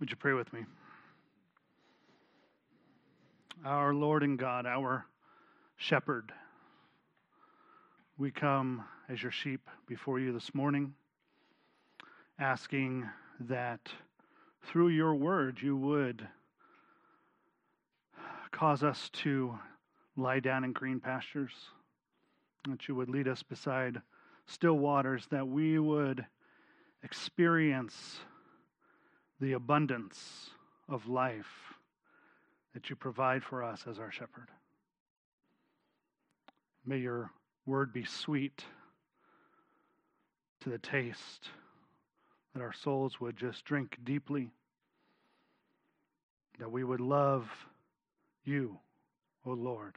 Would you pray with me? Our Lord and God, our shepherd, we come as your sheep before you this morning, asking that through your word you would cause us to lie down in green pastures, that you would lead us beside still waters, that we would experience the abundance of life that you provide for us as our shepherd. May your word be sweet to the taste, that our souls would just drink deeply, that we would love you, O Lord,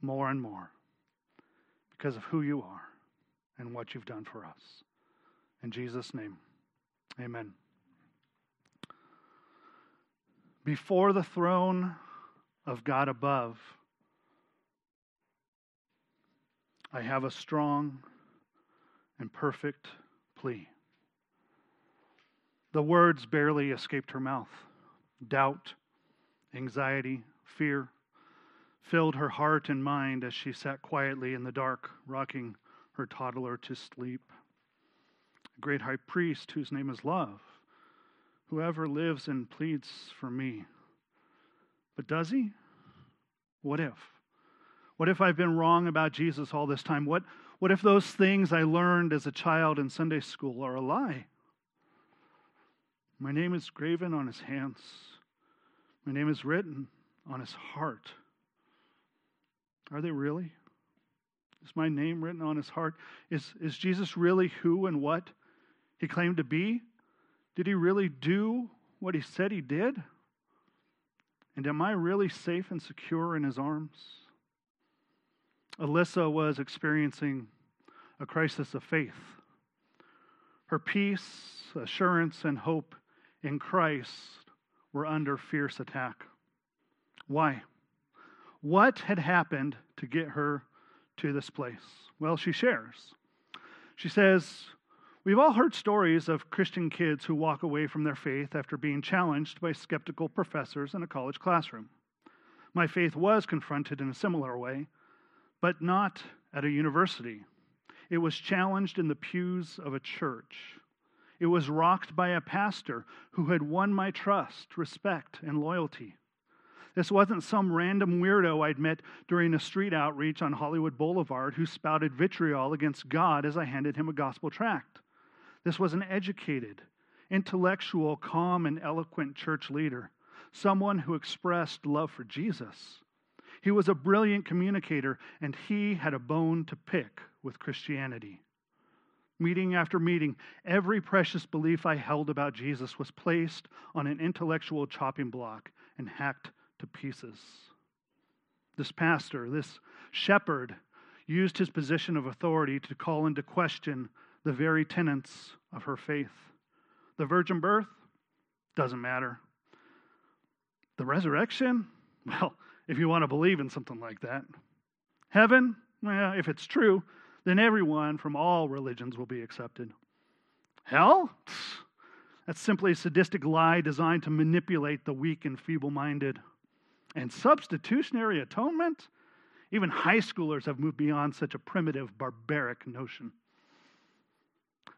more and more because of who you are and what you've done for us. In Jesus' name, amen. Before the throne of God above, I have a strong and perfect plea. The words barely escaped her mouth. Doubt, anxiety, fear filled her heart and mind as she sat quietly in the dark, rocking her toddler to sleep. A great high priest, whose name is love, Whoever lives and pleads for me. But does he? What if? What if I've been wrong about Jesus all this time? What, what if those things I learned as a child in Sunday school are a lie? My name is graven on his hands. My name is written on his heart. Are they really? Is my name written on his heart? Is, is Jesus really who and what he claimed to be? Did he really do what he said he did? And am I really safe and secure in his arms? Alisa was experiencing a crisis of faith. Her peace, assurance, and hope in Christ were under fierce attack. Why? What had happened to get her to this place? Well, she shares. She says, We've all heard stories of Christian kids who walk away from their faith after being challenged by skeptical professors in a college classroom. My faith was confronted in a similar way, but not at a university. It was challenged in the pews of a church. It was rocked by a pastor who had won my trust, respect, and loyalty. This wasn't some random weirdo I'd met during a street outreach on Hollywood Boulevard who spouted vitriol against God as I handed him a gospel tract. This was an educated, intellectual, calm, and eloquent church leader, someone who expressed love for Jesus. He was a brilliant communicator, and he had a bone to pick with Christianity. Meeting after meeting, every precious belief I held about Jesus was placed on an intellectual chopping block and hacked to pieces. This pastor, this shepherd, used his position of authority to call into question the very tenets of her faith. The virgin birth doesn't matter. The resurrection, well, if you want to believe in something like that. Heaven, well, if it's true, then everyone from all religions will be accepted. Hell? That's simply a sadistic lie designed to manipulate the weak and feeble minded. And substitutionary atonement? Even high schoolers have moved beyond such a primitive, barbaric notion.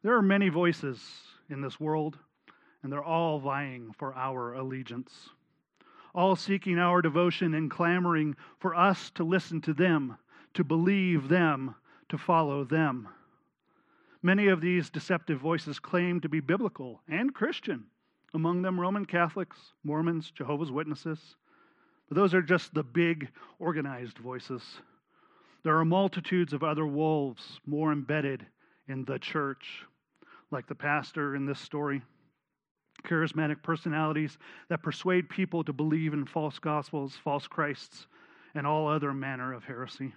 There are many voices in this world, and they're all vying for our allegiance, all seeking our devotion and clamoring for us to listen to them, to believe them, to follow them. Many of these deceptive voices claim to be biblical and Christian, among them Roman Catholics, Mormons, Jehovah's Witnesses. But those are just the big organized voices. There are multitudes of other wolves more embedded in the church, like the pastor in this story. Charismatic personalities that persuade people to believe in false gospels, false Christs, and all other manner of heresy.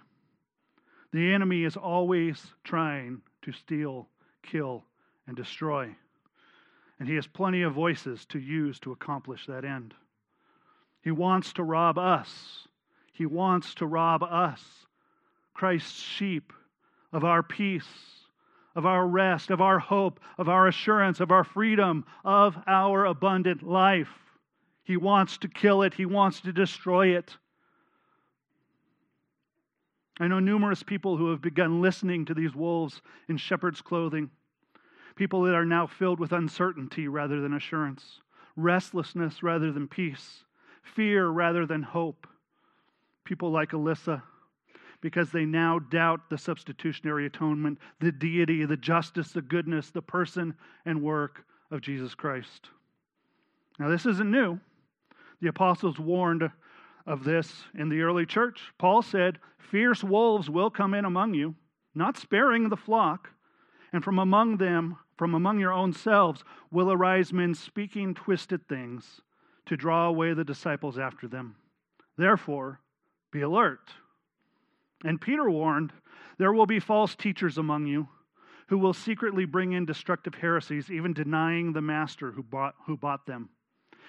The enemy is always trying to steal, kill, and destroy. And he has plenty of voices to use to accomplish that end. He wants to rob us. He wants to rob us, Christ's sheep, of our peace, of our rest, of our hope, of our assurance, of our freedom, of our abundant life. He wants to kill it, he wants to destroy it. I know numerous people who have begun listening to these wolves in shepherd's clothing, people that are now filled with uncertainty rather than assurance, restlessness rather than peace, fear rather than hope. People like Alisa, because they now doubt the substitutionary atonement, the deity, the justice, the goodness, the person and work of Jesus Christ. Now, this isn't new. The apostles warned of this in the early church. Paul said, Fierce wolves will come in among you, not sparing the flock, and from among them, from among your own selves, will arise men speaking twisted things to draw away the disciples after them. Therefore, be alert. And Peter warned, There will be false teachers among you who will secretly bring in destructive heresies, even denying the master who bought, who bought them.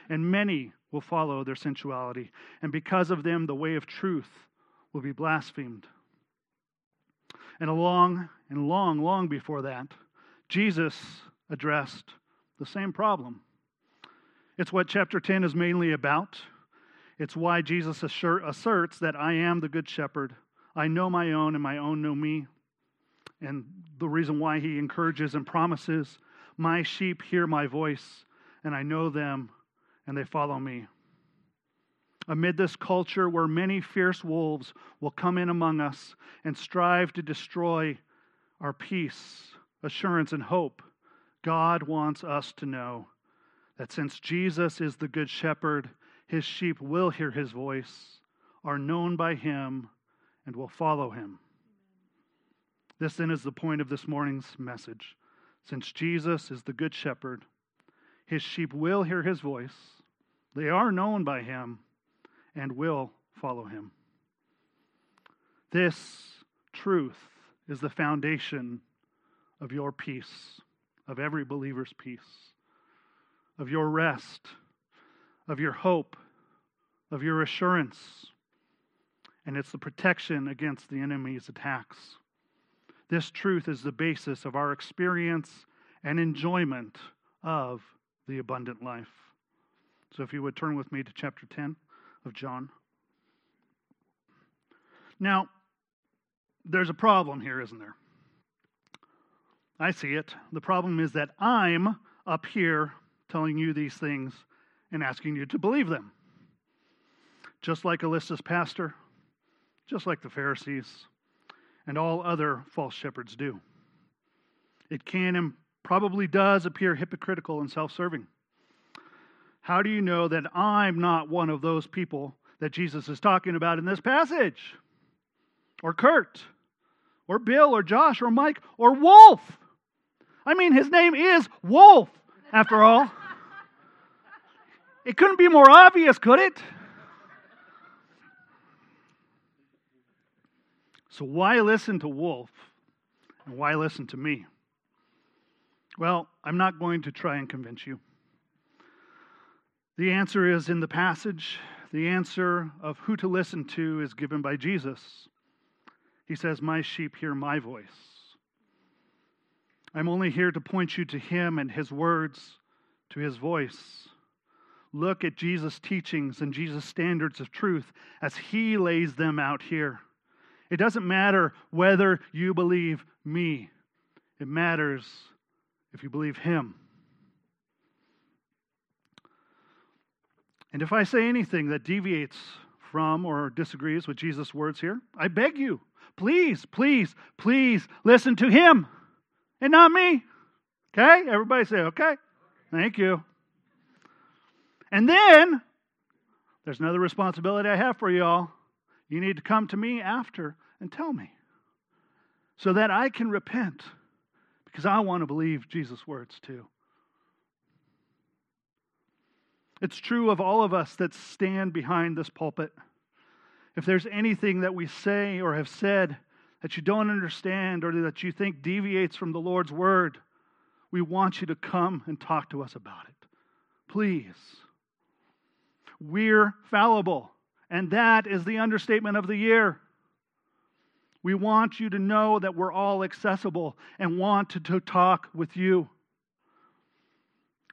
And many will follow their sensuality, and because of them, the way of truth will be blasphemed. And long and long, long before that, Jesus addressed the same problem. It's what chapter 10 is mainly about. It's why Jesus asserts that I am the good shepherd. I know my own, and my own know me. And the reason why he encourages and promises, My sheep hear my voice, and I know them, and they follow me. Amid this culture where many fierce wolves will come in among us and strive to destroy our peace, assurance, and hope, God wants us to know that since Jesus is the Good Shepherd, his sheep will hear his voice, are known by him, and will follow him. This then is the point of this morning's message. Since Jesus is the Good Shepherd, his sheep will hear his voice, they are known by him, and will follow him. This truth is the foundation of your peace, of every believer's peace, of your rest, of your hope, of your assurance, and it's the protection against the enemy's attacks. This truth is the basis of our experience and enjoyment of the abundant life. So, if you would turn with me to chapter 10 of John. Now, there's a problem here, isn't there? I see it. The problem is that I'm up here telling you these things and asking you to believe them. Just like Alisa's pastor, just like the Pharisees and all other false shepherds do. It can and probably does appear hypocritical and self serving. How do you know that I'm not one of those people that Jesus is talking about in this passage? Or Kurt, or Bill, or Josh, or Mike, or Wolf. I mean, his name is Wolf, after all. It couldn't be more obvious, could it? So, why listen to Wolf and why listen to me? Well, I'm not going to try and convince you. The answer is in the passage. The answer of who to listen to is given by Jesus. He says, My sheep hear my voice. I'm only here to point you to him and his words, to his voice. Look at Jesus' teachings and Jesus' standards of truth as he lays them out here. It doesn't matter whether you believe me, it matters if you believe him. And if I say anything that deviates from or disagrees with Jesus' words here, I beg you, please, please, please listen to him and not me. Okay? Everybody say, okay. Thank you. And then there's another responsibility I have for you all. You need to come to me after and tell me so that I can repent because I want to believe Jesus' words too. It's true of all of us that stand behind this pulpit. If there's anything that we say or have said that you don't understand or that you think deviates from the Lord's word, we want you to come and talk to us about it. Please. We're fallible, and that is the understatement of the year. We want you to know that we're all accessible and want to, to talk with you.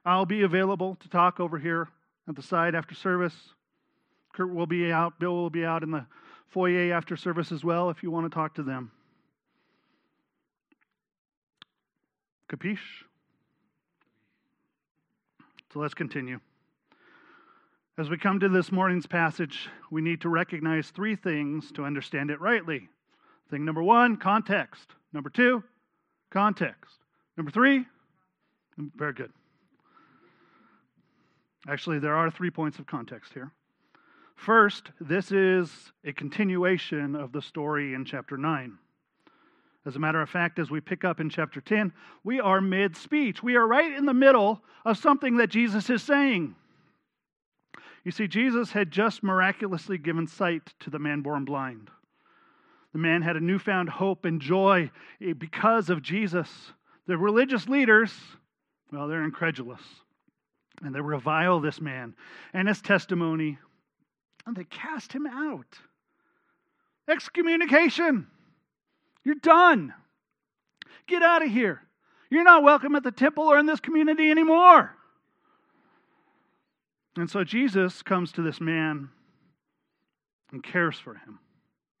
I'll be available to talk over here at the side after service. Kurt will be out, Bill will be out in the foyer after service as well if you want to talk to them. Capiche? So let's continue. As we come to this morning's passage, we need to recognize three things to understand it rightly. Thing number one, context. Number two, context. Number three, mm, very good. Actually, there are three points of context here. First, this is a continuation of the story in chapter 9. As a matter of fact, as we pick up in chapter 10, we are mid speech. We are right in the middle of something that Jesus is saying. You see, Jesus had just miraculously given sight to the man born blind. The man had a newfound hope and joy because of Jesus. The religious leaders, well, they're incredulous. And they revile this man and his testimony, and they cast him out. Excommunication. You're done. Get out of here. You're not welcome at the temple or in this community anymore. And so Jesus comes to this man and cares for him.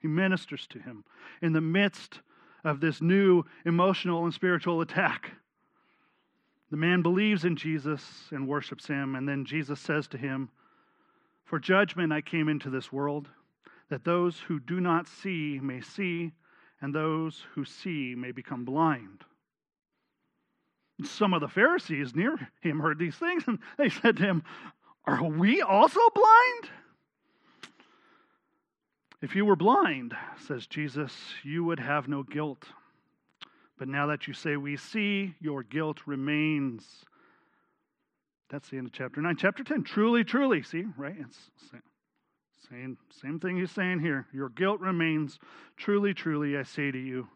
He ministers to him in the midst of this new emotional and spiritual attack. The man believes in Jesus and worships him, and then Jesus says to him, For judgment I came into this world, that those who do not see may see, and those who see may become blind. Some of the Pharisees near him heard these things, and they said to him, are we also blind? If you were blind, says Jesus, you would have no guilt. But now that you say we see, your guilt remains. That's the end of chapter 9. Chapter 10, truly, truly, see, right? It's same, same thing he's saying here. Your guilt remains. Truly, truly, I say to you.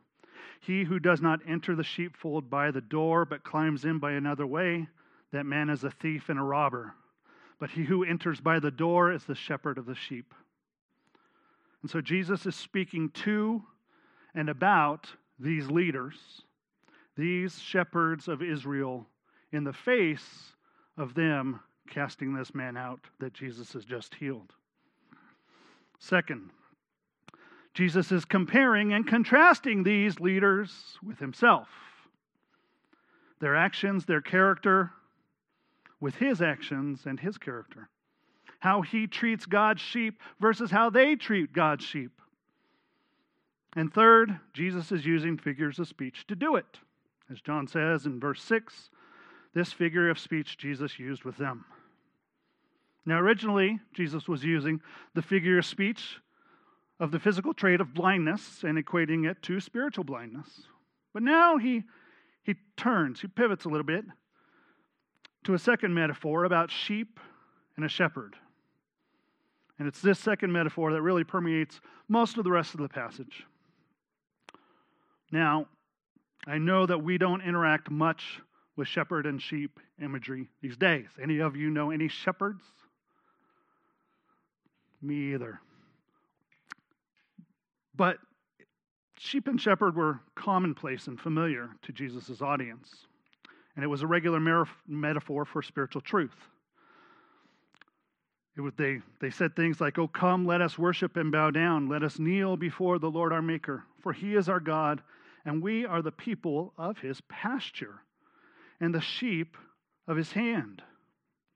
He who does not enter the sheepfold by the door, but climbs in by another way, that man is a thief and a robber but he who enters by the door is the shepherd of the sheep. And so Jesus is speaking to and about these leaders, these shepherds of Israel, in the face of them casting this man out that Jesus has just healed. Second, Jesus is comparing and contrasting these leaders with himself. Their actions, their character, with his actions and his character. How he treats God's sheep versus how they treat God's sheep. And third, Jesus is using figures of speech to do it. As John says in verse 6, this figure of speech Jesus used with them. Now, originally, Jesus was using the figure of speech of the physical trait of blindness and equating it to spiritual blindness. But now he, he turns, he pivots a little bit, to a second metaphor about sheep and a shepherd. And it's this second metaphor that really permeates most of the rest of the passage. Now, I know that we don't interact much with shepherd and sheep imagery these days. Any of you know any shepherds? Me either. But sheep and shepherd were commonplace and familiar to Jesus' audience and it was a regular metaphor for spiritual truth. Was, they, they said things like, Oh, come, let us worship and bow down. Let us kneel before the Lord our Maker, for he is our God, and we are the people of his pasture and the sheep of his hand.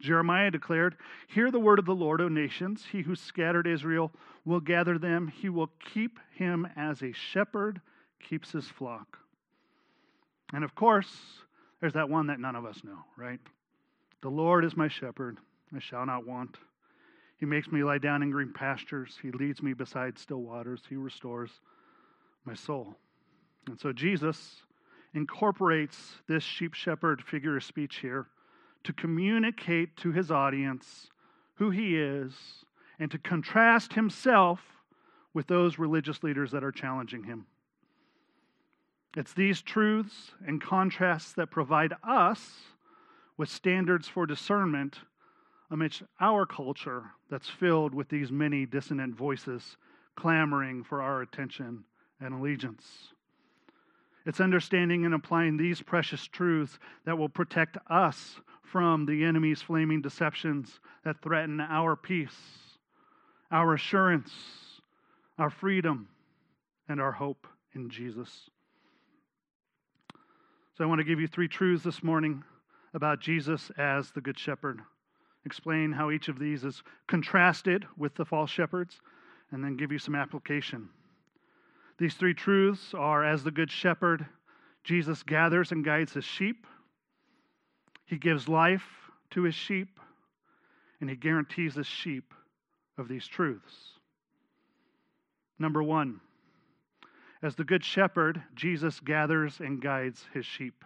Jeremiah declared, Hear the word of the Lord, O nations. He who scattered Israel will gather them. He will keep him as a shepherd keeps his flock. And of course, there's that one that none of us know, right? The Lord is my shepherd, I shall not want. He makes me lie down in green pastures. He leads me beside still waters. He restores my soul. And so Jesus incorporates this sheep shepherd figure of speech here to communicate to his audience who he is and to contrast himself with those religious leaders that are challenging him. It's these truths and contrasts that provide us with standards for discernment amidst our culture that's filled with these many dissonant voices clamoring for our attention and allegiance. It's understanding and applying these precious truths that will protect us from the enemy's flaming deceptions that threaten our peace, our assurance, our freedom, and our hope in Jesus. So I want to give you three truths this morning about Jesus as the Good Shepherd. Explain how each of these is contrasted with the false shepherds, and then give you some application. These three truths are as the Good Shepherd, Jesus gathers and guides his sheep, he gives life to his sheep, and he guarantees his sheep of these truths. Number one, as the Good Shepherd, Jesus gathers and guides his sheep.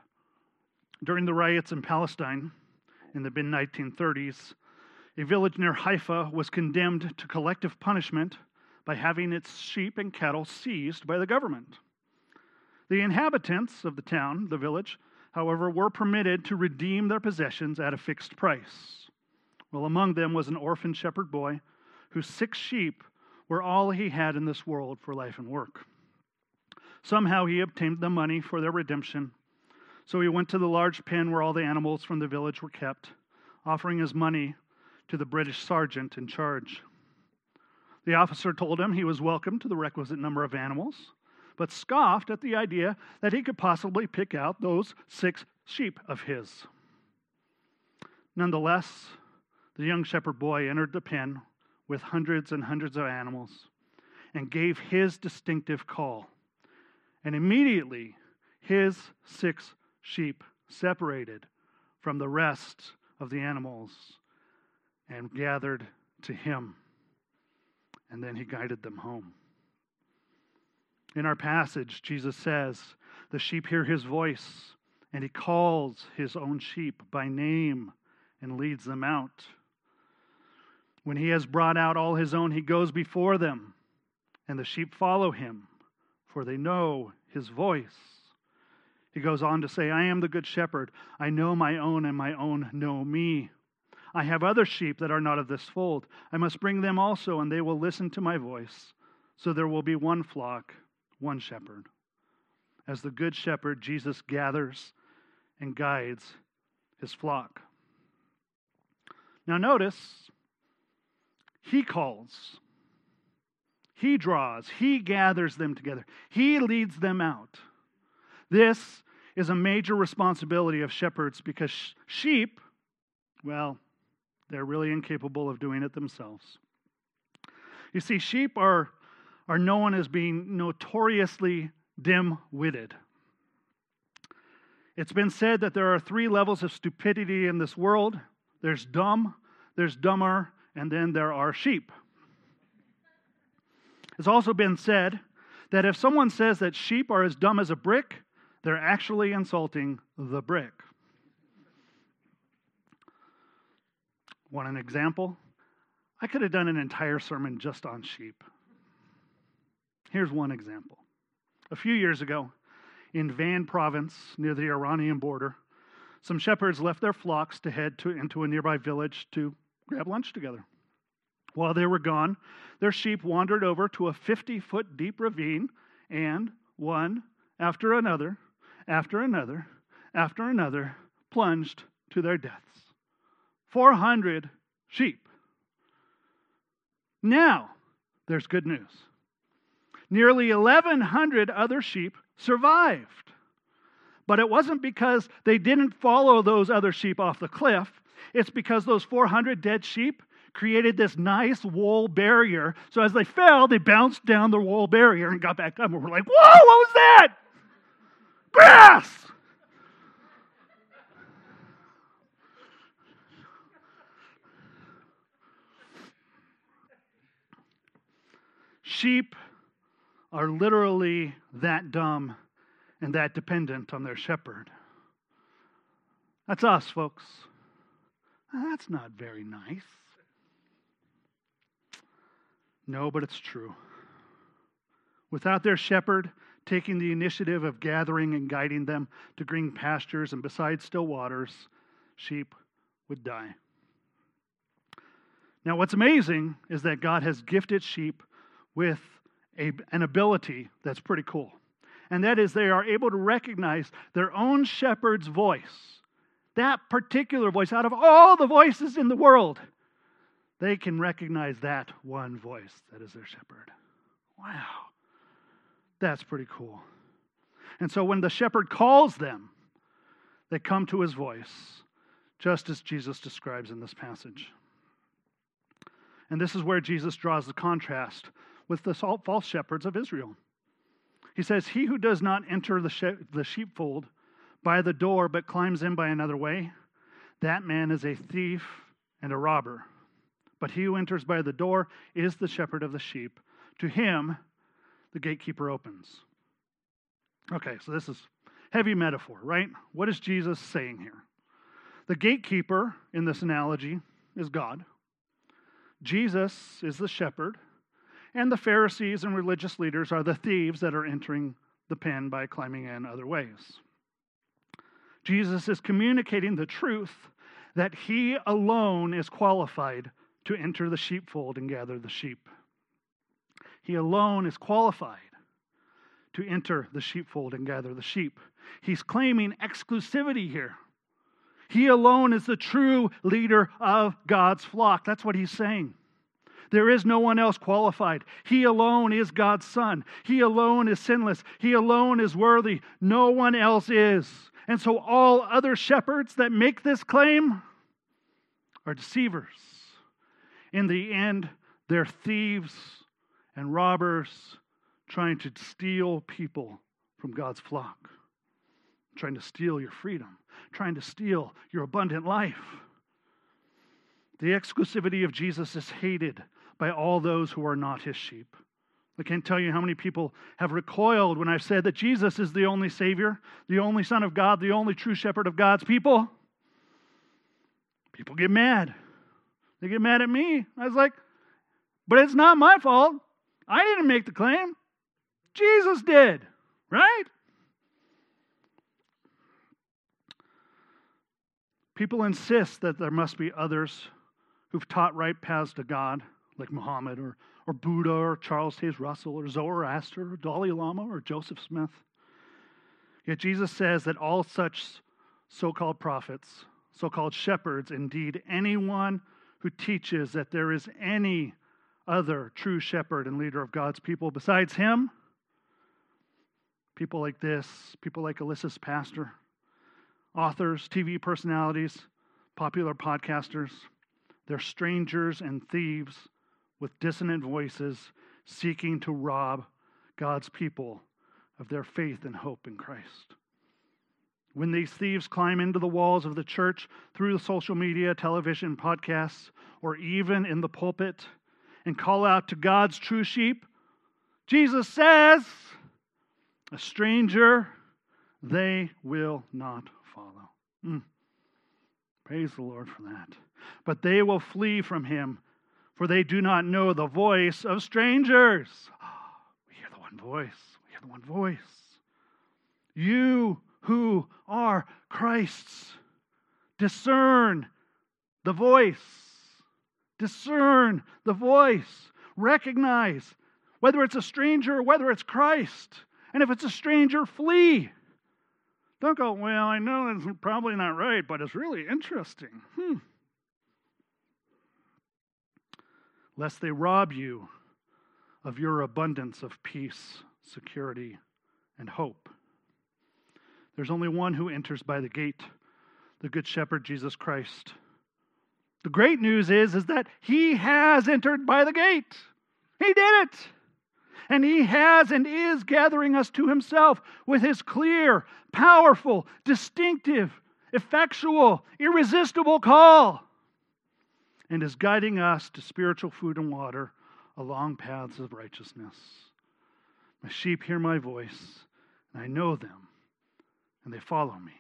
During the riots in Palestine in the mid 1930s, a village near Haifa was condemned to collective punishment by having its sheep and cattle seized by the government. The inhabitants of the town, the village, however, were permitted to redeem their possessions at a fixed price. Well, among them was an orphan shepherd boy whose six sheep were all he had in this world for life and work. Somehow he obtained the money for their redemption. So he went to the large pen where all the animals from the village were kept, offering his money to the British sergeant in charge. The officer told him he was welcome to the requisite number of animals, but scoffed at the idea that he could possibly pick out those six sheep of his. Nonetheless, the young shepherd boy entered the pen with hundreds and hundreds of animals and gave his distinctive call. And immediately, his six sheep separated from the rest of the animals and gathered to him. And then he guided them home. In our passage, Jesus says, The sheep hear his voice, and he calls his own sheep by name and leads them out. When he has brought out all his own, he goes before them, and the sheep follow him, for they know his voice. He goes on to say, I am the good shepherd. I know my own, and my own know me. I have other sheep that are not of this fold. I must bring them also, and they will listen to my voice. So there will be one flock, one shepherd. As the good shepherd, Jesus gathers and guides his flock. Now, notice, he calls, he draws, he gathers them together, he leads them out. This is a major responsibility of shepherds because sheep, well, they're really incapable of doing it themselves. You see, sheep are, are known as being notoriously dim witted. It's been said that there are three levels of stupidity in this world there's dumb, there's dumber, and then there are sheep. It's also been said that if someone says that sheep are as dumb as a brick, they're actually insulting the brick. Want an example? I could have done an entire sermon just on sheep. Here's one example. A few years ago, in Van province, near the Iranian border, some shepherds left their flocks to head to, into a nearby village to grab lunch together. While they were gone, their sheep wandered over to a 50 foot deep ravine, and one after another, after another, after another, plunged to their deaths. 400 sheep. Now, there's good news. Nearly 1,100 other sheep survived. But it wasn't because they didn't follow those other sheep off the cliff. It's because those 400 dead sheep created this nice wall barrier. So as they fell, they bounced down the wall barrier and got back up. And we're like, whoa, what was that? Grass! Sheep are literally that dumb and that dependent on their shepherd. That's us, folks. That's not very nice. No, but it's true. Without their shepherd taking the initiative of gathering and guiding them to green pastures and beside still waters, sheep would die. Now, what's amazing is that God has gifted sheep with a, an ability that's pretty cool. And that is they are able to recognize their own shepherd's voice. That particular voice, out of all the voices in the world, they can recognize that one voice that is their shepherd. Wow. That's pretty cool. And so when the shepherd calls them, they come to his voice, just as Jesus describes in this passage. And this is where Jesus draws the contrast with the false shepherds of Israel. He says, He who does not enter the, she- the sheepfold by the door, but climbs in by another way, that man is a thief and a robber. But he who enters by the door is the shepherd of the sheep. To him, the gatekeeper opens. Okay, so this is heavy metaphor, right? What is Jesus saying here? The gatekeeper in this analogy is God. Jesus is the shepherd, and the Pharisees and religious leaders are the thieves that are entering the pen by climbing in other ways. Jesus is communicating the truth that he alone is qualified to enter the sheepfold and gather the sheep. He alone is qualified to enter the sheepfold and gather the sheep. He's claiming exclusivity here. He alone is the true leader of God's flock. That's what he's saying. There is no one else qualified. He alone is God's Son. He alone is sinless. He alone is worthy. No one else is. And so all other shepherds that make this claim are deceivers. In the end, they're thieves and robbers trying to steal people from God's flock, trying to steal your freedom, trying to steal your abundant life. The exclusivity of Jesus is hated by all those who are not his sheep. I can't tell you how many people have recoiled when I've said that Jesus is the only Savior, the only Son of God, the only true shepherd of God's people. People get mad. They get mad at me. I was like, but it's not my fault. I didn't make the claim. Jesus did, right? People insist that there must be others who've taught right paths to God like Muhammad or, or Buddha or Charles Taze Russell or Zoroaster or Dalai Lama or Joseph Smith. Yet Jesus says that all such so called prophets, so called shepherds, indeed anyone who teaches that there is any other true shepherd and leader of God's people besides him, people like this, people like Alisa's pastor, authors, TV personalities, popular podcasters, they're strangers and thieves with dissonant voices seeking to rob God's people of their faith and hope in Christ. When these thieves climb into the walls of the church through the social media, television, podcasts, or even in the pulpit and call out to God's true sheep, Jesus says, A stranger they will not follow. Mm. Praise the Lord for that. But they will flee from him for they do not know the voice of strangers. we hear the one voice. We hear the one voice. You who are Christ's, discern the voice. Discern the voice. Recognize whether it's a stranger or whether it's Christ. And if it's a stranger, flee. Don't go, well, I know it's probably not right, but it's really interesting. Hmm. lest they rob you of your abundance of peace, security, and hope. There's only one who enters by the gate, the Good Shepherd, Jesus Christ. The great news is, is that he has entered by the gate. He did it. And he has and is gathering us to himself with his clear, powerful, distinctive, effectual, irresistible call and is guiding us to spiritual food and water along paths of righteousness. My sheep hear my voice, and I know them, and they follow me.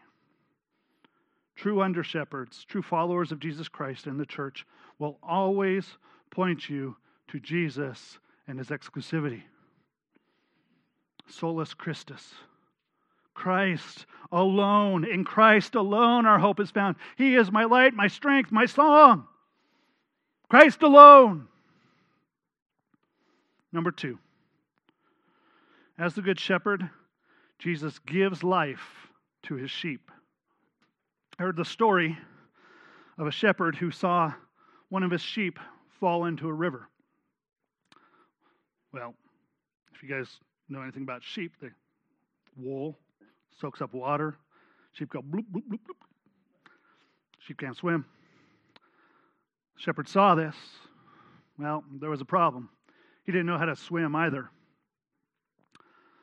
True under shepherds, true followers of Jesus Christ in the church will always point you to Jesus and his exclusivity. Solus Christus. Christ alone. In Christ alone, our hope is found. He is my light, my strength, my song. Christ alone. Number two, As the Good Shepherd, Jesus gives life to his sheep. I heard the story of a shepherd who saw one of his sheep fall into a river. Well, if you guys know anything about sheep, the wool soaks up water. Sheep go bloop, bloop, bloop, bloop. Sheep can't swim. Shepherd saw this. Well, there was a problem. He didn't know how to swim either.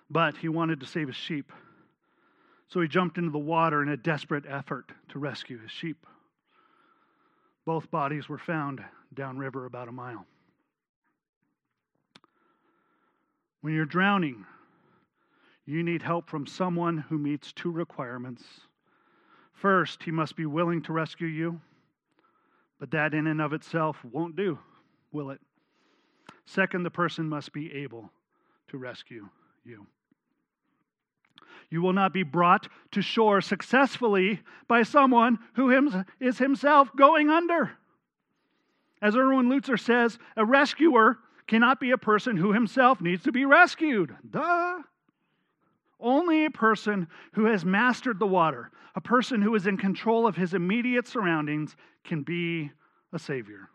But he wanted to save his sheep. So he jumped into the water in a desperate effort to rescue his sheep. Both bodies were found downriver about a mile. When you're drowning, you need help from someone who meets two requirements. First, he must be willing to rescue you, but that in and of itself won't do, will it? Second, the person must be able to rescue you. You will not be brought to shore successfully by someone who is himself going under. As Erwin Lutzer says, a rescuer cannot be a person who himself needs to be rescued. Duh. Only a person who has mastered the water, a person who is in control of his immediate surroundings, can be a savior.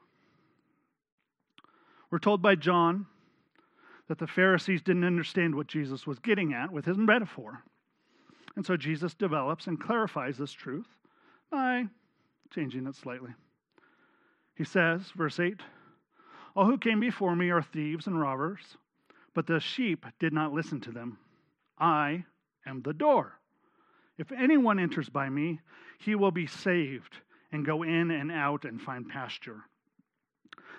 We're told by John that the Pharisees didn't understand what Jesus was getting at with his metaphor. And so Jesus develops and clarifies this truth by changing it slightly. He says, verse 8, All who came before me are thieves and robbers, but the sheep did not listen to them. I am the door. If anyone enters by me, he will be saved and go in and out and find pasture.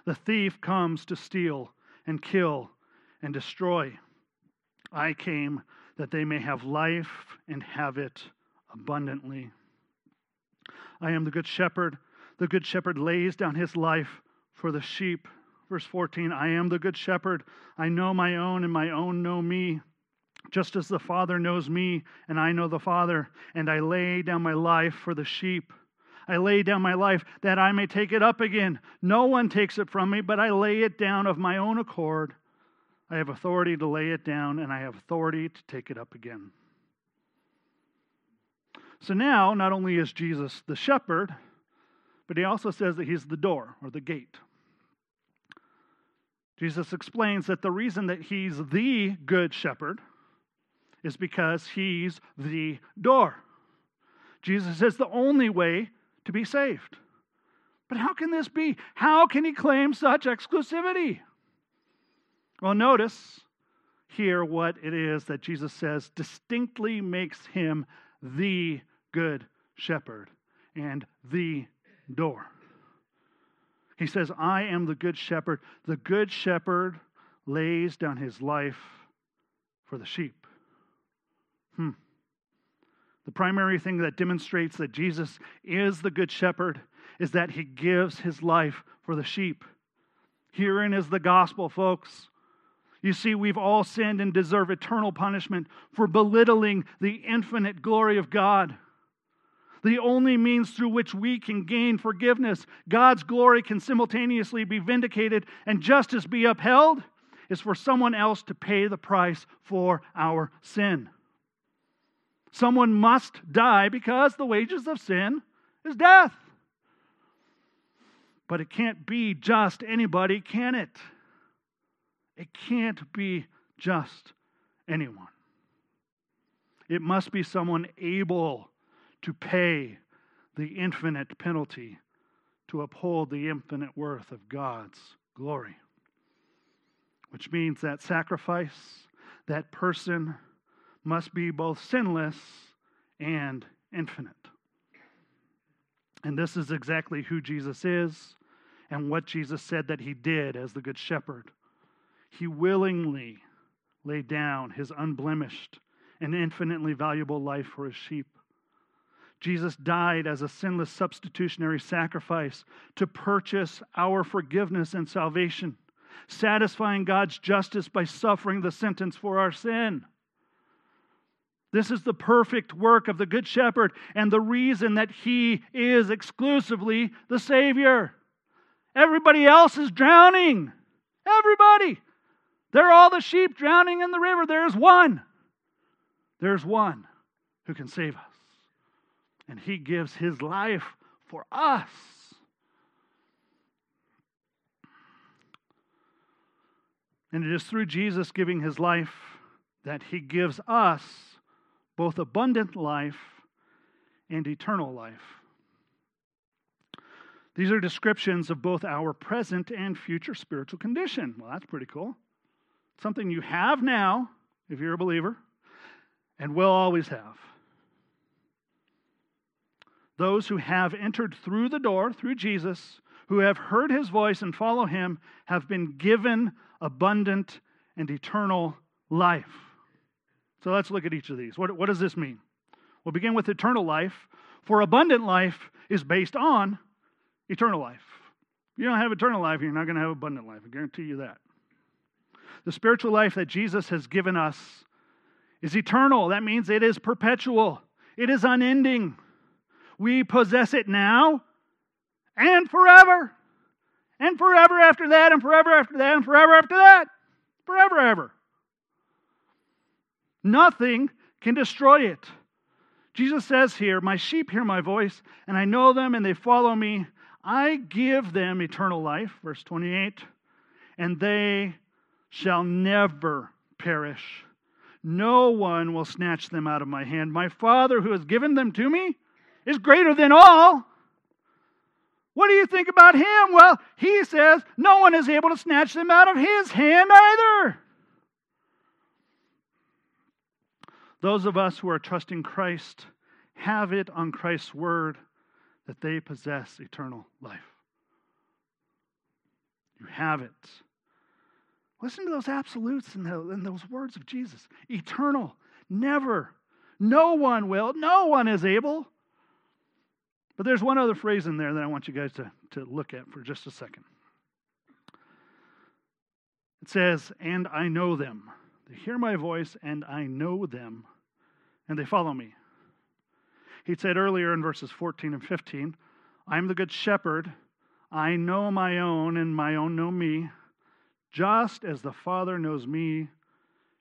The thief comes to steal and kill and destroy. I came that they may have life and have it abundantly. I am the good shepherd. The good shepherd lays down his life for the sheep. Verse 14 I am the good shepherd. I know my own, and my own know me. Just as the Father knows me, and I know the Father, and I lay down my life for the sheep. I lay down my life that I may take it up again. No one takes it from me, but I lay it down of my own accord. I have authority to lay it down, and I have authority to take it up again. So now, not only is Jesus the shepherd, but he also says that he's the door or the gate. Jesus explains that the reason that he's the good shepherd is because he's the door. Jesus is the only way to be saved. But how can this be? How can he claim such exclusivity? Well, notice here what it is that Jesus says distinctly makes him the good shepherd and the door. He says, I am the good shepherd. The good shepherd lays down his life for the sheep. Hmm. The primary thing that demonstrates that Jesus is the good shepherd is that he gives his life for the sheep. Herein is the gospel, folks. You see, we've all sinned and deserve eternal punishment for belittling the infinite glory of God. The only means through which we can gain forgiveness, God's glory can simultaneously be vindicated and justice be upheld, is for someone else to pay the price for our sin. Someone must die because the wages of sin is death. But it can't be just anybody, can it? It can't be just anyone. It must be someone able to pay the infinite penalty to uphold the infinite worth of God's glory. Which means that sacrifice, that person must be both sinless and infinite. And this is exactly who Jesus is and what Jesus said that he did as the Good Shepherd. He willingly laid down his unblemished and infinitely valuable life for his sheep. Jesus died as a sinless substitutionary sacrifice to purchase our forgiveness and salvation, satisfying God's justice by suffering the sentence for our sin. This is the perfect work of the Good Shepherd and the reason that he is exclusively the Savior. Everybody else is drowning. Everybody. They're all the sheep drowning in the river. There's one. There's one who can save us. And he gives his life for us. And it is through Jesus giving his life that he gives us both abundant life and eternal life. These are descriptions of both our present and future spiritual condition. Well, that's pretty cool. Something you have now, if you're a believer, and will always have. Those who have entered through the door, through Jesus, who have heard his voice and follow him, have been given abundant and eternal life. So let's look at each of these. What, what does this mean? We'll begin with eternal life. For abundant life is based on eternal life. If you don't have eternal life, you're not going to have abundant life. I guarantee you that. The spiritual life that Jesus has given us is eternal. That means it is perpetual, it is unending. We possess it now and forever. And forever after that, and forever after that, and forever after that. Forever, ever. Nothing can destroy it. Jesus says here, My sheep hear my voice, and I know them, and they follow me. I give them eternal life, verse 28, and they shall never perish. No one will snatch them out of my hand. My Father, who has given them to me, is greater than all. What do you think about him? Well, he says no one is able to snatch them out of his hand either. Those of us who are trusting Christ have it on Christ's word that they possess eternal life. You have it. Listen to those absolutes and those words of Jesus eternal, never. No one will, no one is able. But there's one other phrase in there that I want you guys to, to look at for just a second. It says, And I know them. They hear my voice, and I know them, and they follow me. He said earlier in verses 14 and 15, I am the good shepherd. I know my own, and my own know me, just as the Father knows me,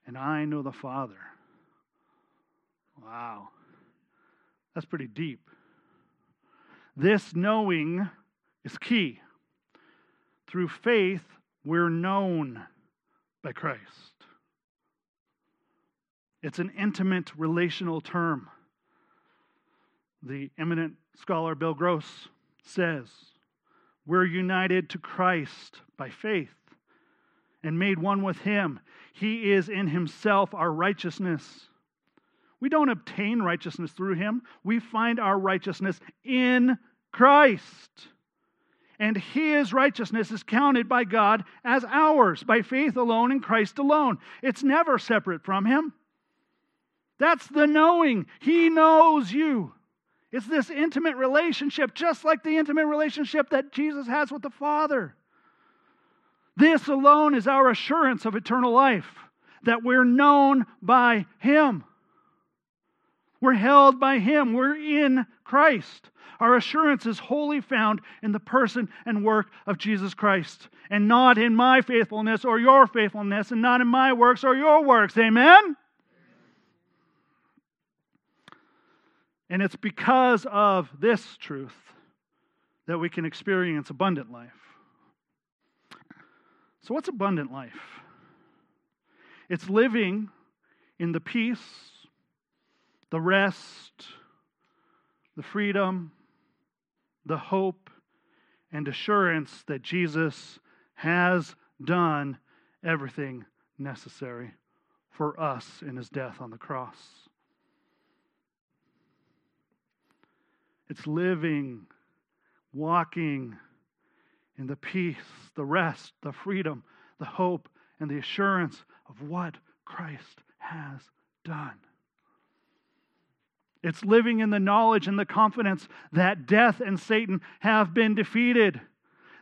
and I know the Father. Wow. That's pretty deep. This knowing is key. Through faith, we're known by Christ. It's an intimate relational term. The eminent scholar Bill Gross says, We're united to Christ by faith and made one with Him. He is in Himself our righteousness. We don't obtain righteousness through him, we find our righteousness in Christ. And his righteousness is counted by God as ours by faith alone in Christ alone. It's never separate from him. That's the knowing. He knows you. It's this intimate relationship, just like the intimate relationship that Jesus has with the Father. This alone is our assurance of eternal life, that we're known by Him. We're held by Him. We're in Christ. Our assurance is wholly found in the person and work of Jesus Christ, and not in my faithfulness or your faithfulness, and not in my works or your works. Amen? And it's because of this truth that we can experience abundant life. So, what's abundant life? It's living in the peace the rest, the freedom, the hope, and assurance that Jesus has done everything necessary for us in his death on the cross. It's living, walking in the peace, the rest, the freedom, the hope, and the assurance of what Christ has done. It's living in the knowledge and the confidence that death and Satan have been defeated,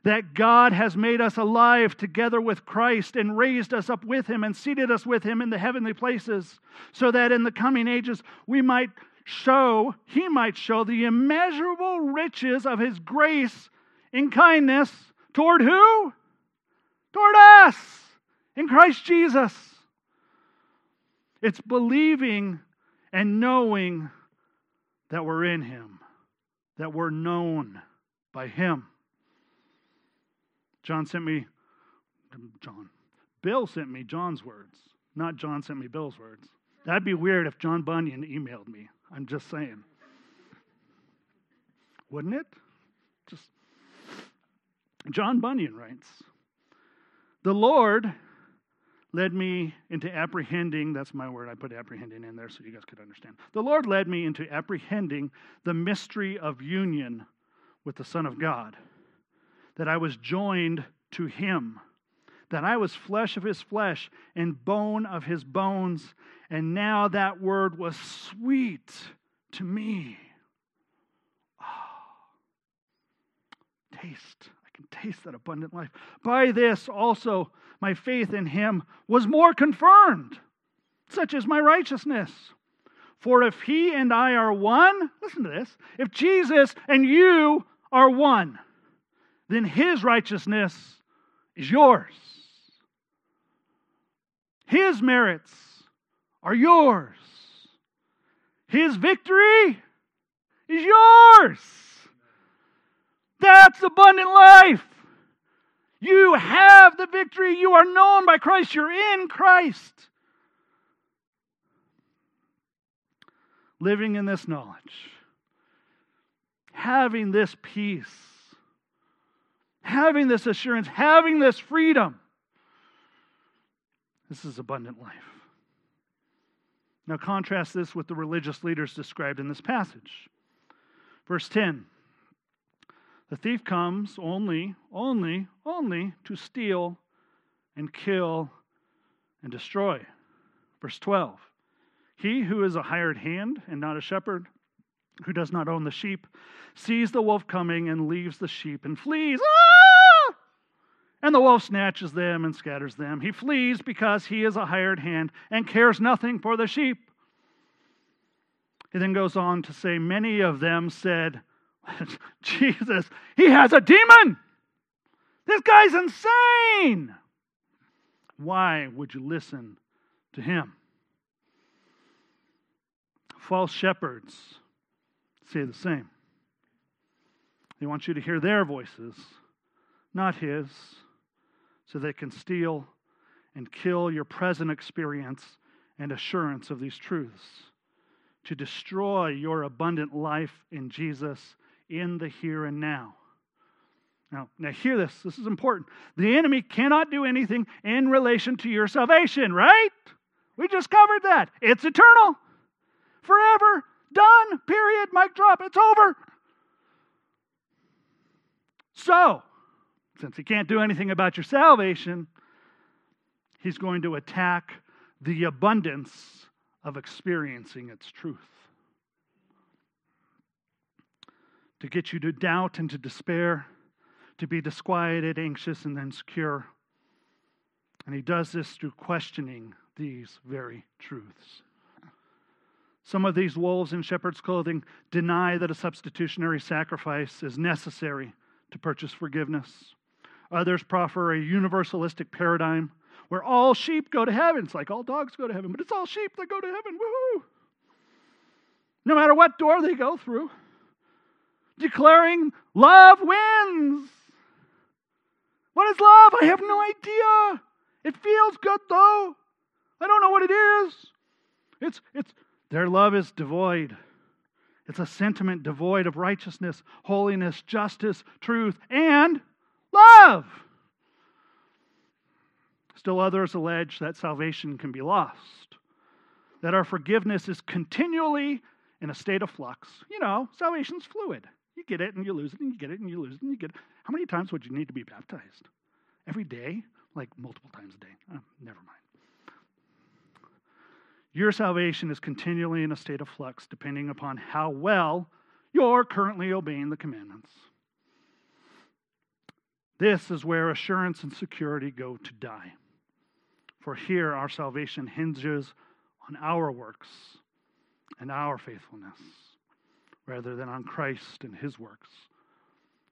that God has made us alive together with Christ and raised us up with him and seated us with him in the heavenly places, so that in the coming ages we might show, he might show the immeasurable riches of his grace in kindness toward who? Toward us in Christ Jesus. It's believing and knowing that we're in Him, that we're known by Him. John sent me, John, Bill sent me John's words, not John sent me Bill's words. That'd be weird if John Bunyan emailed me. I'm just saying. Wouldn't it? Just John Bunyan writes The Lord led me into apprehending, that's my word, I put apprehending in there so you guys could understand. The Lord led me into apprehending the mystery of union with the Son of God, that I was joined to him, that I was flesh of his flesh and bone of his bones, and now that word was sweet to me. Oh, taste can taste that abundant life. By this also my faith in him was more confirmed, such as my righteousness. For if he and I are one, listen to this, if Jesus and you are one, then his righteousness is yours. His merits are yours. His victory is yours. That's abundant life. You have the victory. You are known by Christ. You're in Christ. Living in this knowledge, having this peace, having this assurance, having this freedom. This is abundant life. Now, contrast this with the religious leaders described in this passage. Verse 10 the thief comes only, only, only to steal and kill and destroy. Verse 12 He who is a hired hand and not a shepherd, who does not own the sheep, sees the wolf coming and leaves the sheep and flees. Ah! And the wolf snatches them and scatters them. He flees because he is a hired hand and cares nothing for the sheep. He then goes on to say, Many of them said, Jesus, he has a demon. This guy's insane. Why would you listen to him? False shepherds say the same. They want you to hear their voices, not his, so they can steal and kill your present experience and assurance of these truths, to destroy your abundant life in Jesus in the here and now. Now, now hear this. This is important. The enemy cannot do anything in relation to your salvation, right? We just covered that. It's eternal. Forever. Done. Period. Mic drop. It's over. So, since he can't do anything about your salvation, he's going to attack the abundance of experiencing its truth. To get you to doubt and to despair, to be disquieted, anxious, and insecure. And he does this through questioning these very truths. Some of these wolves in shepherd's clothing deny that a substitutionary sacrifice is necessary to purchase forgiveness. Others proffer a universalistic paradigm where all sheep go to heaven. It's like all dogs go to heaven, but it's all sheep that go to heaven. Woohoo! No matter what door they go through declaring love wins. What is love? I have no idea. It feels good though. I don't know what it is. It's it's their love is devoid. It's a sentiment devoid of righteousness, holiness, justice, truth, and love. Still, others allege that salvation can be lost, that our forgiveness is continually in a state of flux. You know, salvation's fluid. You get it and you lose it, and you get it and you lose it, and you get it. How many times would you need to be baptized? Every day? Like multiple times a day? Oh, never mind. Your salvation is continually in a state of flux depending upon how well you're currently obeying the commandments. This is where assurance and security go to die. For here our salvation hinges on our works and our faithfulness rather than on Christ and his works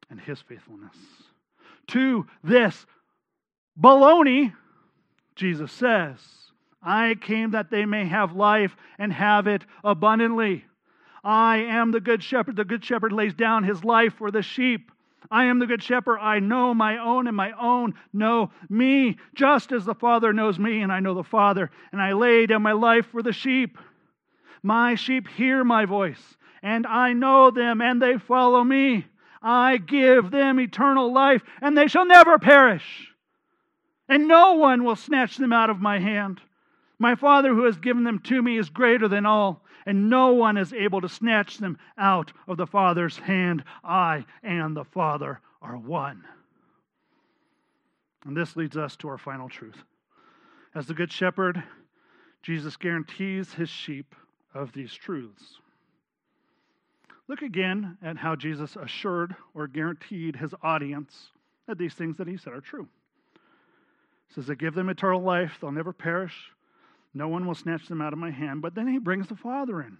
and his faithfulness. To this baloney, Jesus says, I came that they may have life and have it abundantly. I am the good shepherd. The good shepherd lays down his life for the sheep. I am the good shepherd. I know my own, and my own know me, just as the Father knows me, and I know the Father. And I lay down my life for the sheep. My sheep hear my voice, and I know them, and they follow me. I give them eternal life, and they shall never perish. And no one will snatch them out of my hand. My Father who has given them to me is greater than all, and no one is able to snatch them out of the Father's hand. I and the Father are one. And this leads us to our final truth. As the Good Shepherd, Jesus guarantees his sheep of these truths. Look again at how Jesus assured or guaranteed his audience that these things that he said are true. He says, I give them eternal life, they'll never perish. No one will snatch them out of my hand. But then he brings the Father in.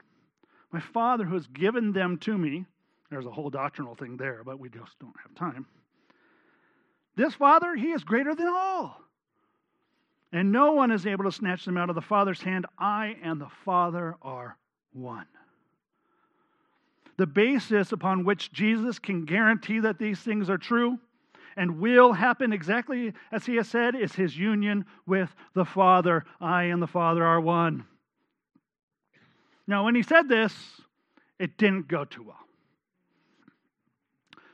My Father who has given them to me. There's a whole doctrinal thing there, but we just don't have time. This Father, he is greater than all. And no one is able to snatch them out of the Father's hand. I and the Father are one. The basis upon which Jesus can guarantee that these things are true and will happen exactly as he has said is his union with the Father. I and the Father are one. Now, when he said this, it didn't go too well.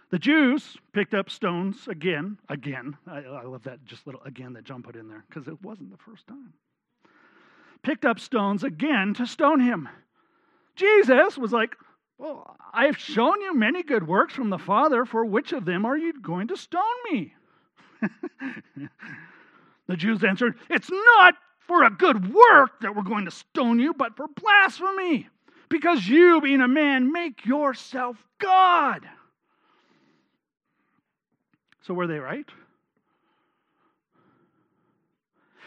The Jews picked up stones again, again. I, I love that just little again that John put in there because it wasn't the first time. Picked up stones again to stone him. Jesus was like, well, I've shown you many good works from the Father. For which of them are you going to stone me? the Jews answered, It's not for a good work that we're going to stone you, but for blasphemy, because you, being a man, make yourself God. So were they right?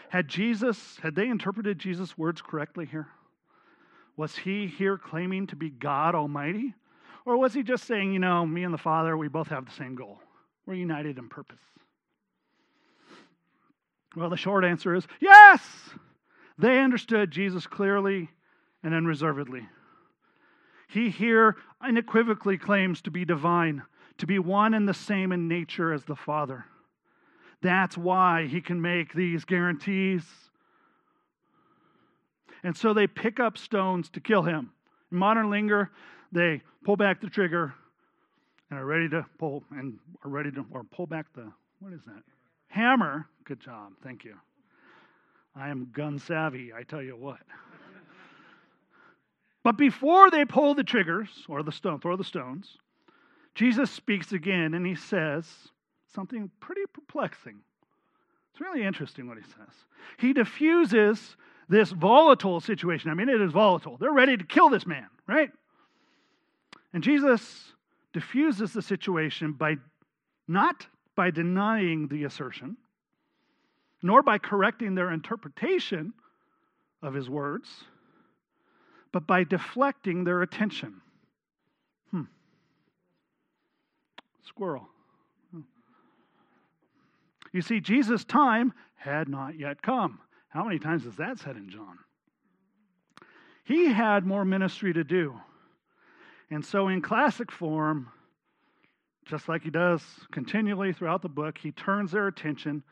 Had Jesus, had they interpreted Jesus' words correctly here? Was he here claiming to be God Almighty? Or was he just saying, you know, me and the Father, we both have the same goal? We're united in purpose. Well, the short answer is yes! They understood Jesus clearly and unreservedly. He here unequivocally claims to be divine, to be one and the same in nature as the Father. That's why he can make these guarantees and so they pick up stones to kill him. In modern linger, they pull back the trigger and are ready to pull and are ready to or pull back the what is that? Hammer. Good job. Thank you. I am gun savvy, I tell you what. But before they pull the triggers or the stone, throw the stones, Jesus speaks again and he says something pretty perplexing. It's really interesting what he says. He diffuses this volatile situation. I mean, it is volatile. They're ready to kill this man, right? And Jesus diffuses the situation by not by denying the assertion, nor by correcting their interpretation of his words, but by deflecting their attention. Hmm. Squirrel. You see, Jesus' time had not yet come. How many times is that said in John? He had more ministry to do. And so, in classic form, just like he does continually throughout the book, he turns their attention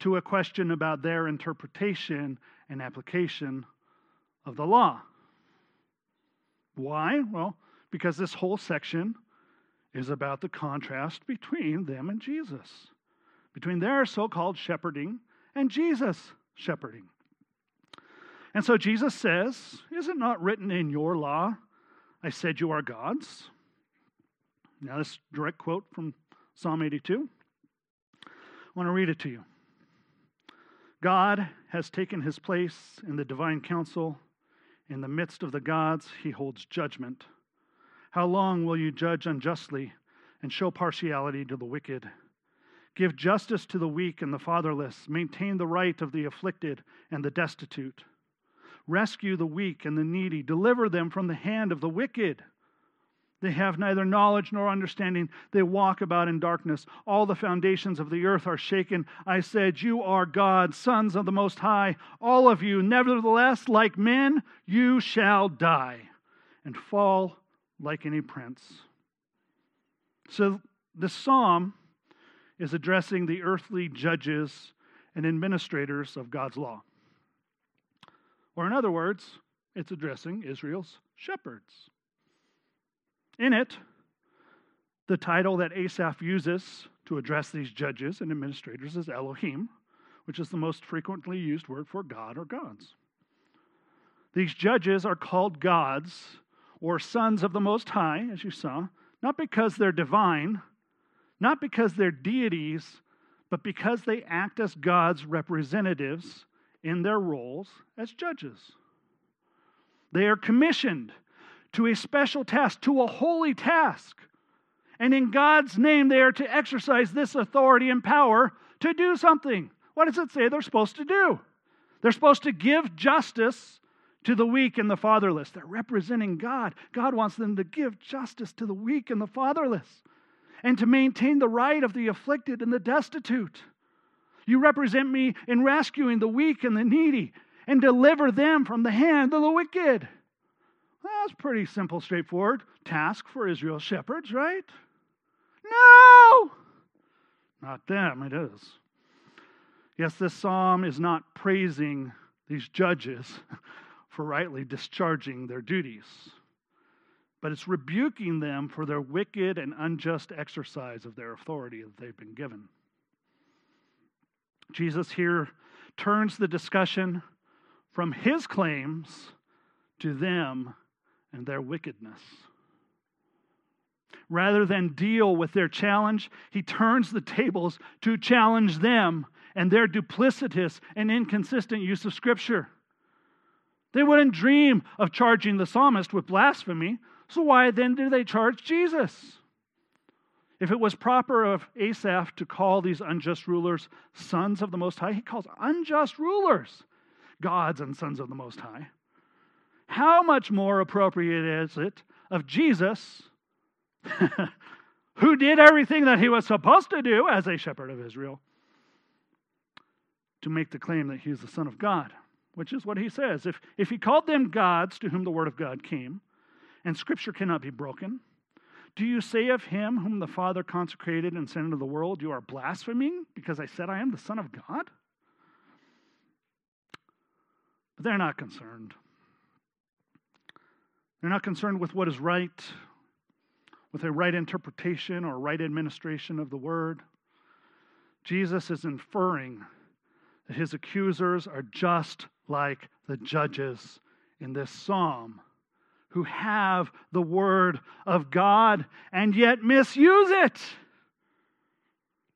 to a question about their interpretation and application of the law. Why? Well, because this whole section is about the contrast between them and Jesus, between their so called shepherding and Jesus shepherding. And so Jesus says, Is it not written in your law, I said you are gods? Now, this direct quote from Psalm 82. I want to read it to you. God has taken his place in the divine council. In the midst of the gods, he holds judgment. How long will you judge unjustly and show partiality to the wicked? Give justice to the weak and the fatherless. Maintain the right of the afflicted and the destitute. Rescue the weak and the needy. Deliver them from the hand of the wicked. They have neither knowledge nor understanding. They walk about in darkness. All the foundations of the earth are shaken. I said, You are God, sons of the Most High, all of you. Nevertheless, like men, you shall die and fall like any prince. So the psalm is addressing the earthly judges and administrators of God's law. Or, in other words, it's addressing Israel's shepherds. In it, the title that Asaph uses to address these judges and administrators is Elohim, which is the most frequently used word for God or gods. These judges are called gods or sons of the Most High, as you saw, not because they're divine, not because they're deities, but because they act as God's representatives in their roles as judges. They are commissioned to a special task, to a holy task. And in God's name, they are to exercise this authority and power to do something. What does it say they're supposed to do? They're supposed to give justice to the weak and the fatherless. They're representing God. God wants them to give justice to the weak and the fatherless and to maintain the right of the afflicted and the destitute. You represent me in rescuing the weak and the needy and deliver them from the hand of the wicked. That's pretty simple, straightforward task for Israel's shepherds, right? No! Not them, it is. Yes, this psalm is not praising these judges for rightly discharging their duties, but it's rebuking them for their wicked and unjust exercise of their authority that they've been given. Jesus here turns the discussion from his claims to them and their wickedness. Rather than deal with their challenge, he turns the tables to challenge them and their duplicitous and inconsistent use of Scripture. They wouldn't dream of charging the psalmist with blasphemy, so why then do they charge Jesus? If it was proper of Asaph to call these unjust rulers sons of the Most High, he calls unjust rulers gods and sons of the Most High how much more appropriate is it of Jesus, who did everything that he was supposed to do as a shepherd of Israel, to make the claim that he is the Son of God, which is what he says. If, if he called them gods to whom the word of God came, and scripture cannot be broken, do you say of him whom the Father consecrated and sent into the world, You are blaspheming because I said I am the Son of God? But they're not concerned. They're not concerned with what is right, with a right interpretation or right administration of the word. Jesus is inferring that his accusers are just like the judges in this psalm who have the word of God and yet misuse it.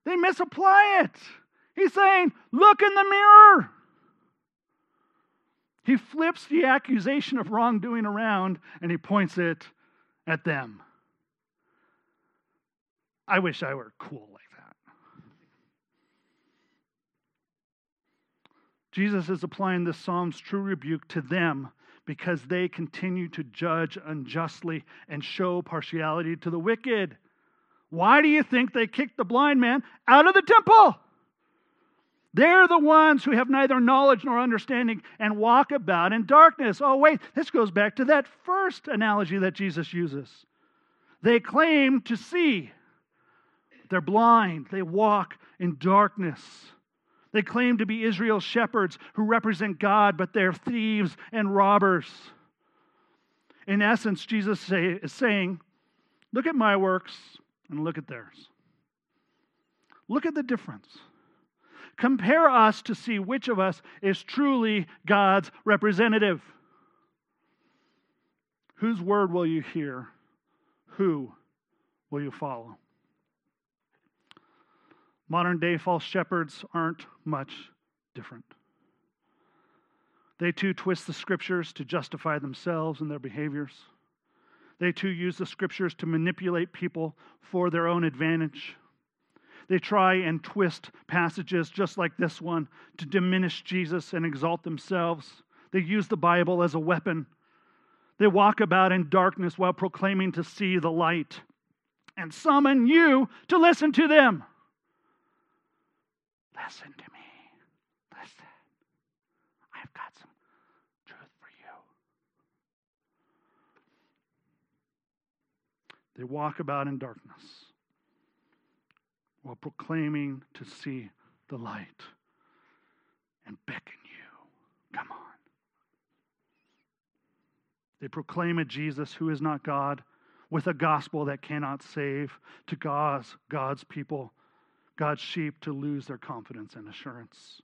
They misapply it. He's saying, Look in the mirror. He flips the accusation of wrongdoing around and he points it at them. I wish I were cool like that. Jesus is applying this psalm's true rebuke to them because they continue to judge unjustly and show partiality to the wicked. Why do you think they kicked the blind man out of the temple? They're the ones who have neither knowledge nor understanding and walk about in darkness. Oh, wait, this goes back to that first analogy that Jesus uses. They claim to see, they're blind, they walk in darkness. They claim to be Israel's shepherds who represent God, but they're thieves and robbers. In essence, Jesus say, is saying, Look at my works and look at theirs. Look at the difference. Compare us to see which of us is truly God's representative. Whose word will you hear? Who will you follow? Modern day false shepherds aren't much different. They too twist the scriptures to justify themselves and their behaviors. They too use the scriptures to manipulate people for their own advantage. They try and twist passages just like this one to diminish Jesus and exalt themselves. They use the Bible as a weapon. They walk about in darkness while proclaiming to see the light and summon you to listen to them. Listen to me. Listen. I've got some truth for you. They walk about in darkness while proclaiming to see the light and beckon you. Come on. They proclaim a Jesus who is not God with a gospel that cannot save to God's, God's people, God's sheep to lose their confidence and assurance.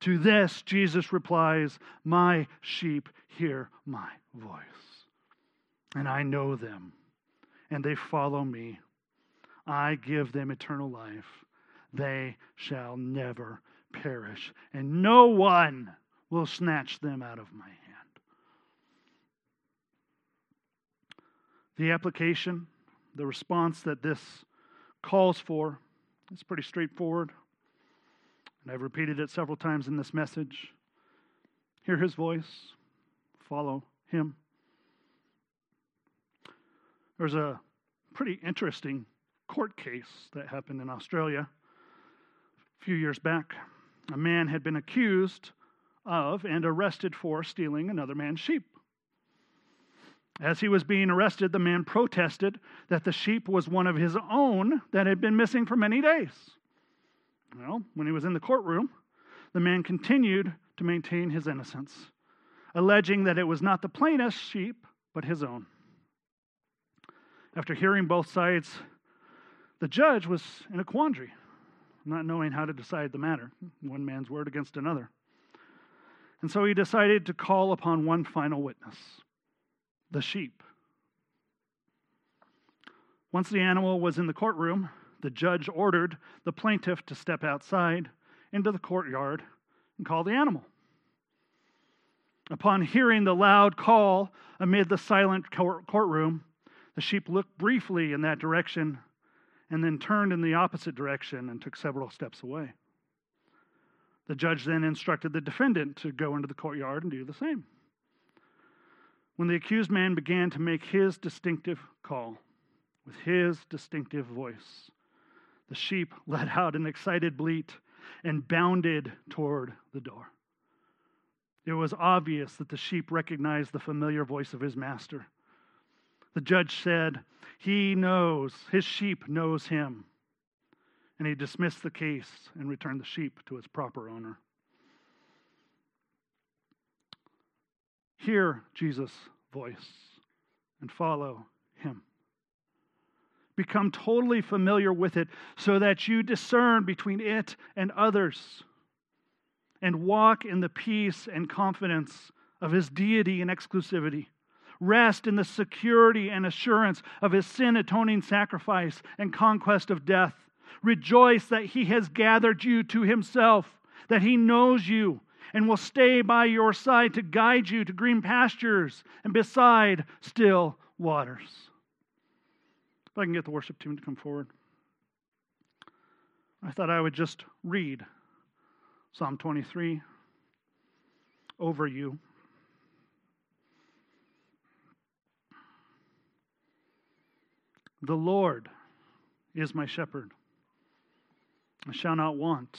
To this, Jesus replies, My sheep hear my voice, and I know them, and they follow me. I give them eternal life. They shall never perish, and no one will snatch them out of my hand. The application, the response that this calls for, is pretty straightforward. And I've repeated it several times in this message. Hear his voice, follow him. There's a pretty interesting court case that happened in Australia a few years back. A man had been accused of and arrested for stealing another man's sheep. As he was being arrested, the man protested that the sheep was one of his own that had been missing for many days. Well, when he was in the courtroom, the man continued to maintain his innocence, alleging that it was not the plaintiff's sheep, but his own. After hearing both sides, the judge was in a quandary, not knowing how to decide the matter, one man's word against another. And so he decided to call upon one final witness the sheep. Once the animal was in the courtroom, the judge ordered the plaintiff to step outside into the courtyard and call the animal. Upon hearing the loud call amid the silent courtroom, the sheep looked briefly in that direction and then turned in the opposite direction and took several steps away. The judge then instructed the defendant to go into the courtyard and do the same when the accused man began to make his distinctive call with his distinctive voice. The sheep let out an excited bleat and bounded toward the door. It was obvious that the sheep recognized the familiar voice of his master. The judge said, He knows, his sheep knows him. And he dismissed the case and returned the sheep to its proper owner. Hear Jesus' voice and follow him. Become totally familiar with it so that you discern between it and others and walk in the peace and confidence of his deity and exclusivity. Rest in the security and assurance of his sin atoning sacrifice and conquest of death. Rejoice that he has gathered you to himself, that he knows you, and will stay by your side to guide you to green pastures and beside still waters. If I can get the worship team to come forward. I thought I would just read Psalm 23 over you. The Lord is my shepherd. I shall not want.